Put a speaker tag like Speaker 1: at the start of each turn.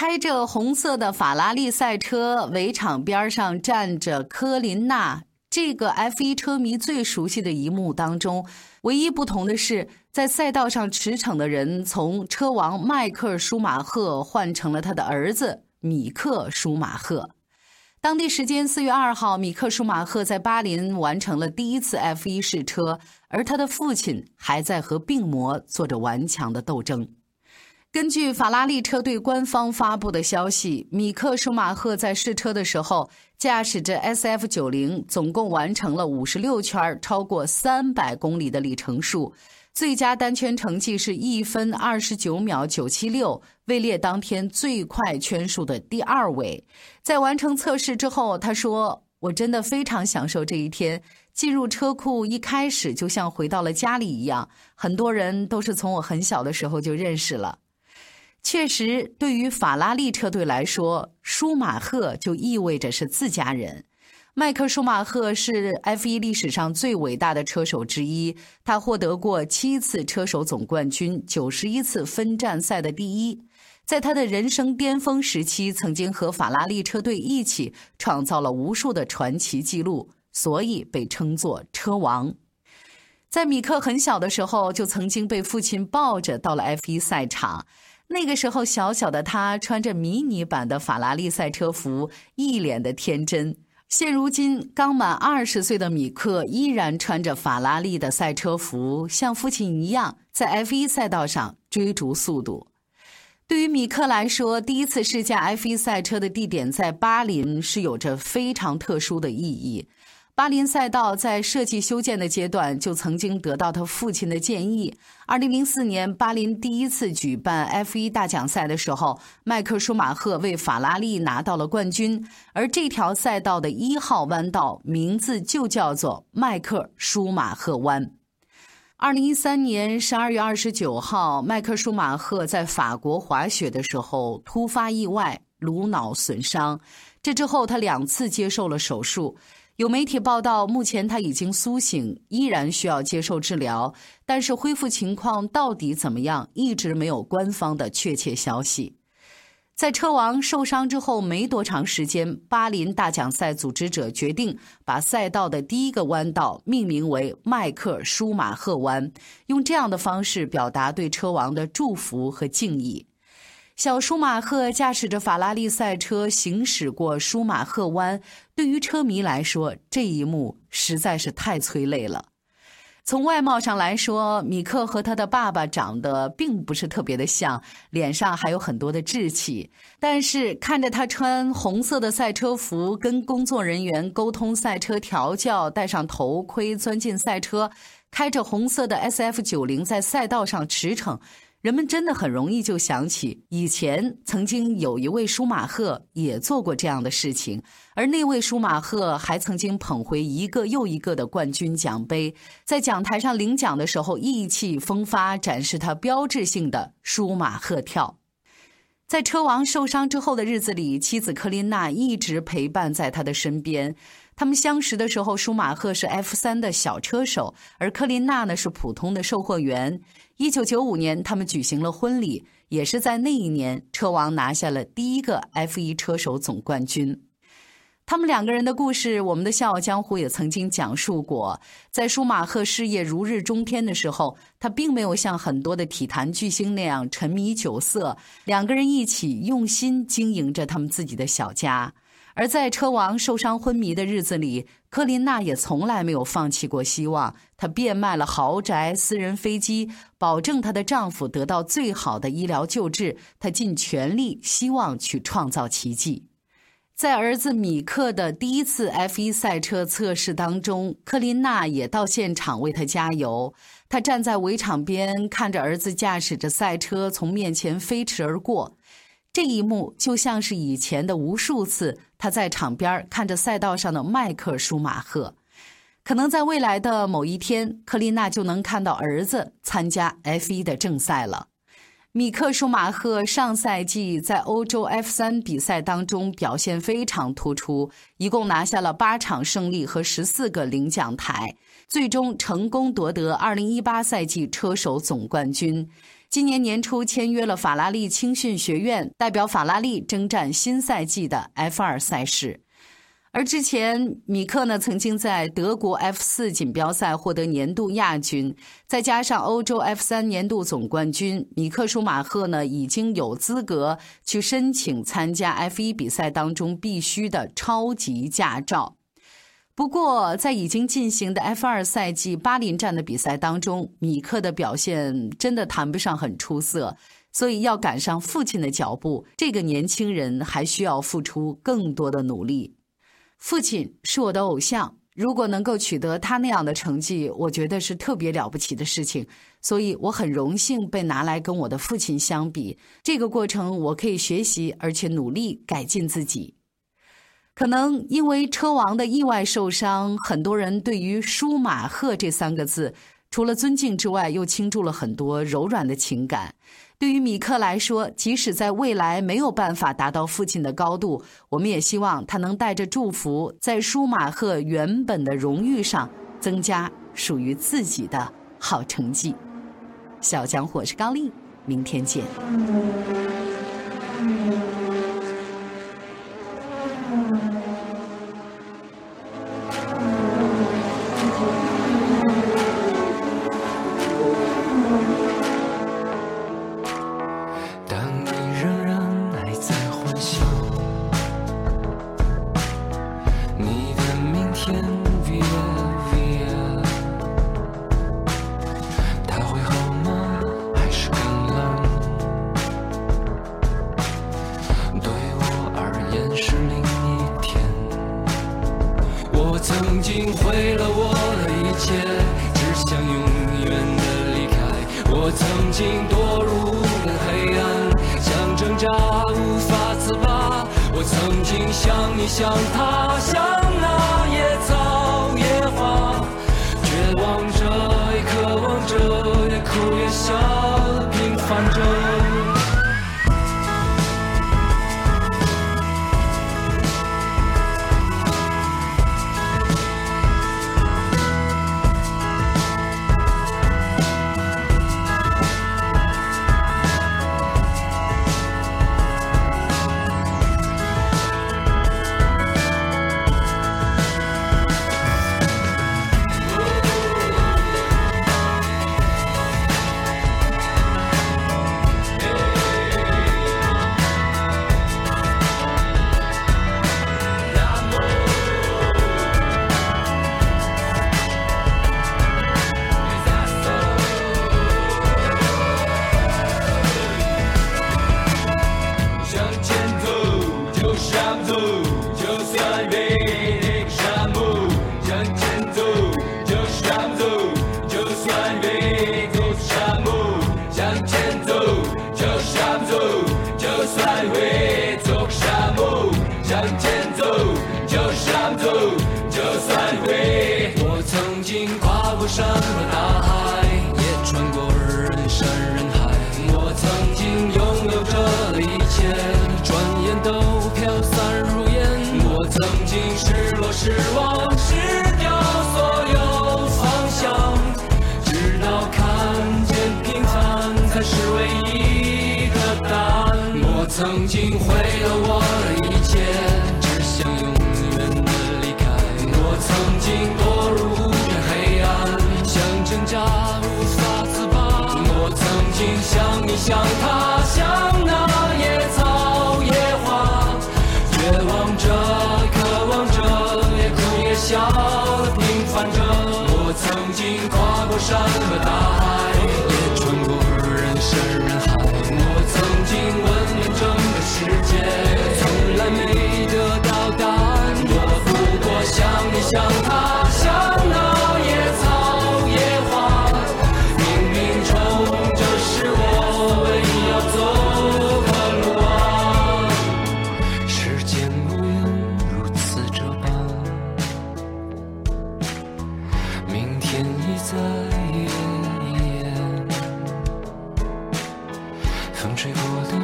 Speaker 1: 开着红色的法拉利赛车，围场边上站着科林娜。这个 F1 车迷最熟悉的一幕当中，唯一不同的是，在赛道上驰骋的人从车王迈克尔舒马赫换成了他的儿子米克舒马赫。当地时间四月二号，米克舒马赫在巴林完成了第一次 F1 试车，而他的父亲还在和病魔做着顽强的斗争。根据法拉利车队官方发布的消息，米克舒马赫在试车的时候驾驶着 SF90，总共完成了五十六圈，超过三百公里的里程数。最佳单圈成绩是一分二十九秒九七六，位列当天最快圈数的第二位。在完成测试之后，他说：“我真的非常享受这一天。进入车库一开始就像回到了家里一样，很多人都是从我很小的时候就认识了。确实，对于法拉利车队来说，舒马赫就意味着是自家人。”迈克·舒马赫是 F1 历史上最伟大的车手之一，他获得过七次车手总冠军、九十一次分站赛的第一。在他的人生巅峰时期，曾经和法拉利车队一起创造了无数的传奇纪录，所以被称作“车王”。在米克很小的时候，就曾经被父亲抱着到了 F1 赛场。那个时候，小小的他穿着迷你版的法拉利赛车服，一脸的天真。现如今刚满二十岁的米克依然穿着法拉利的赛车服，像父亲一样在 F1 赛道上追逐速度。对于米克来说，第一次试驾 F1 赛车的地点在巴林是有着非常特殊的意义。巴林赛道在设计修建的阶段就曾经得到他父亲的建议。二零零四年，巴林第一次举办 F 一大奖赛的时候，迈克舒马赫为法拉利拿到了冠军，而这条赛道的一号弯道名字就叫做迈克舒马赫弯。二零一三年十二月二十九号，迈克舒马赫在法国滑雪的时候突发意外，颅脑损伤，这之后他两次接受了手术。有媒体报道，目前他已经苏醒，依然需要接受治疗，但是恢复情况到底怎么样，一直没有官方的确切消息。在车王受伤之后没多长时间，巴林大奖赛组织者决定把赛道的第一个弯道命名为迈克尔舒马赫弯，用这样的方式表达对车王的祝福和敬意。小舒马赫驾驶着法拉利赛车行驶过舒马赫湾，对于车迷来说，这一幕实在是太催泪了。从外貌上来说，米克和他的爸爸长得并不是特别的像，脸上还有很多的稚气。但是看着他穿红色的赛车服，跟工作人员沟通赛车调教，戴上头盔钻进赛车，开着红色的 SF 九零在赛道上驰骋。人们真的很容易就想起以前曾经有一位舒马赫也做过这样的事情，而那位舒马赫还曾经捧回一个又一个的冠军奖杯，在讲台上领奖的时候意气风发，展示他标志性的舒马赫跳。在车王受伤之后的日子里，妻子克林娜一直陪伴在他的身边。他们相识的时候，舒马赫是 F 三的小车手，而克林娜呢是普通的售货员。一九九五年，他们举行了婚礼，也是在那一年，车王拿下了第一个 F 一车手总冠军。他们两个人的故事，我们的《笑傲江湖》也曾经讲述过。在舒马赫事业如日中天的时候，他并没有像很多的体坛巨星那样沉迷酒色，两个人一起用心经营着他们自己的小家。而在车王受伤昏迷的日子里，科琳娜也从来没有放弃过希望。她变卖了豪宅、私人飞机，保证她的丈夫得到最好的医疗救治。她尽全力希望去创造奇迹。在儿子米克的第一次 F1 赛车测试当中，科琳娜也到现场为他加油。他站在围场边，看着儿子驾驶着赛车从面前飞驰而过。这一幕就像是以前的无数次，他在场边看着赛道上的迈克·舒马赫。可能在未来的某一天，克丽娜就能看到儿子参加 F1 的正赛了。米克·舒马赫上赛季在欧洲 F3 比赛当中表现非常突出，一共拿下了八场胜利和十四个领奖台，最终成功夺得2018赛季车手总冠军。今年年初签约了法拉利青训学院，代表法拉利征战新赛季的 F2 赛事。而之前，米克呢曾经在德国 F 四锦标赛获得年度亚军，再加上欧洲 F 三年度总冠军，米克舒马赫呢已经有资格去申请参加 F 一比赛当中必须的超级驾照。不过，在已经进行的 F 二赛季巴林站的比赛当中，米克的表现真的谈不上很出色，所以要赶上父亲的脚步，这个年轻人还需要付出更多的努力。父亲是我的偶像，如果能够取得他那样的成绩，我觉得是特别了不起的事情。所以我很荣幸被拿来跟我的父亲相比。这个过程我可以学习，而且努力改进自己。可能因为车王的意外受伤，很多人对于舒马赫这三个字，除了尊敬之外，又倾注了很多柔软的情感。对于米克来说，即使在未来没有办法达到父亲的高度，我们也希望他能带着祝福，在舒马赫原本的荣誉上增加属于自己的好成绩。小江火是高丽，明天见。
Speaker 2: 天 via via，他会好吗？还是更冷？对我而言是另一天。我曾经毁了我的一切，只想永远的离开。我曾经堕入了黑暗，想挣扎无法自拔。我曾经像你，像他，像。着，也哭也笑，平凡着。曾经毁了我的一切，只想永远的离开。我曾经堕入。无边黑暗，想挣扎无法自拔，我曾经像你像他像那野草野花，绝望着渴望着也哭也笑平凡着，我曾经跨过山和大海，也穿过人山人海。吹过的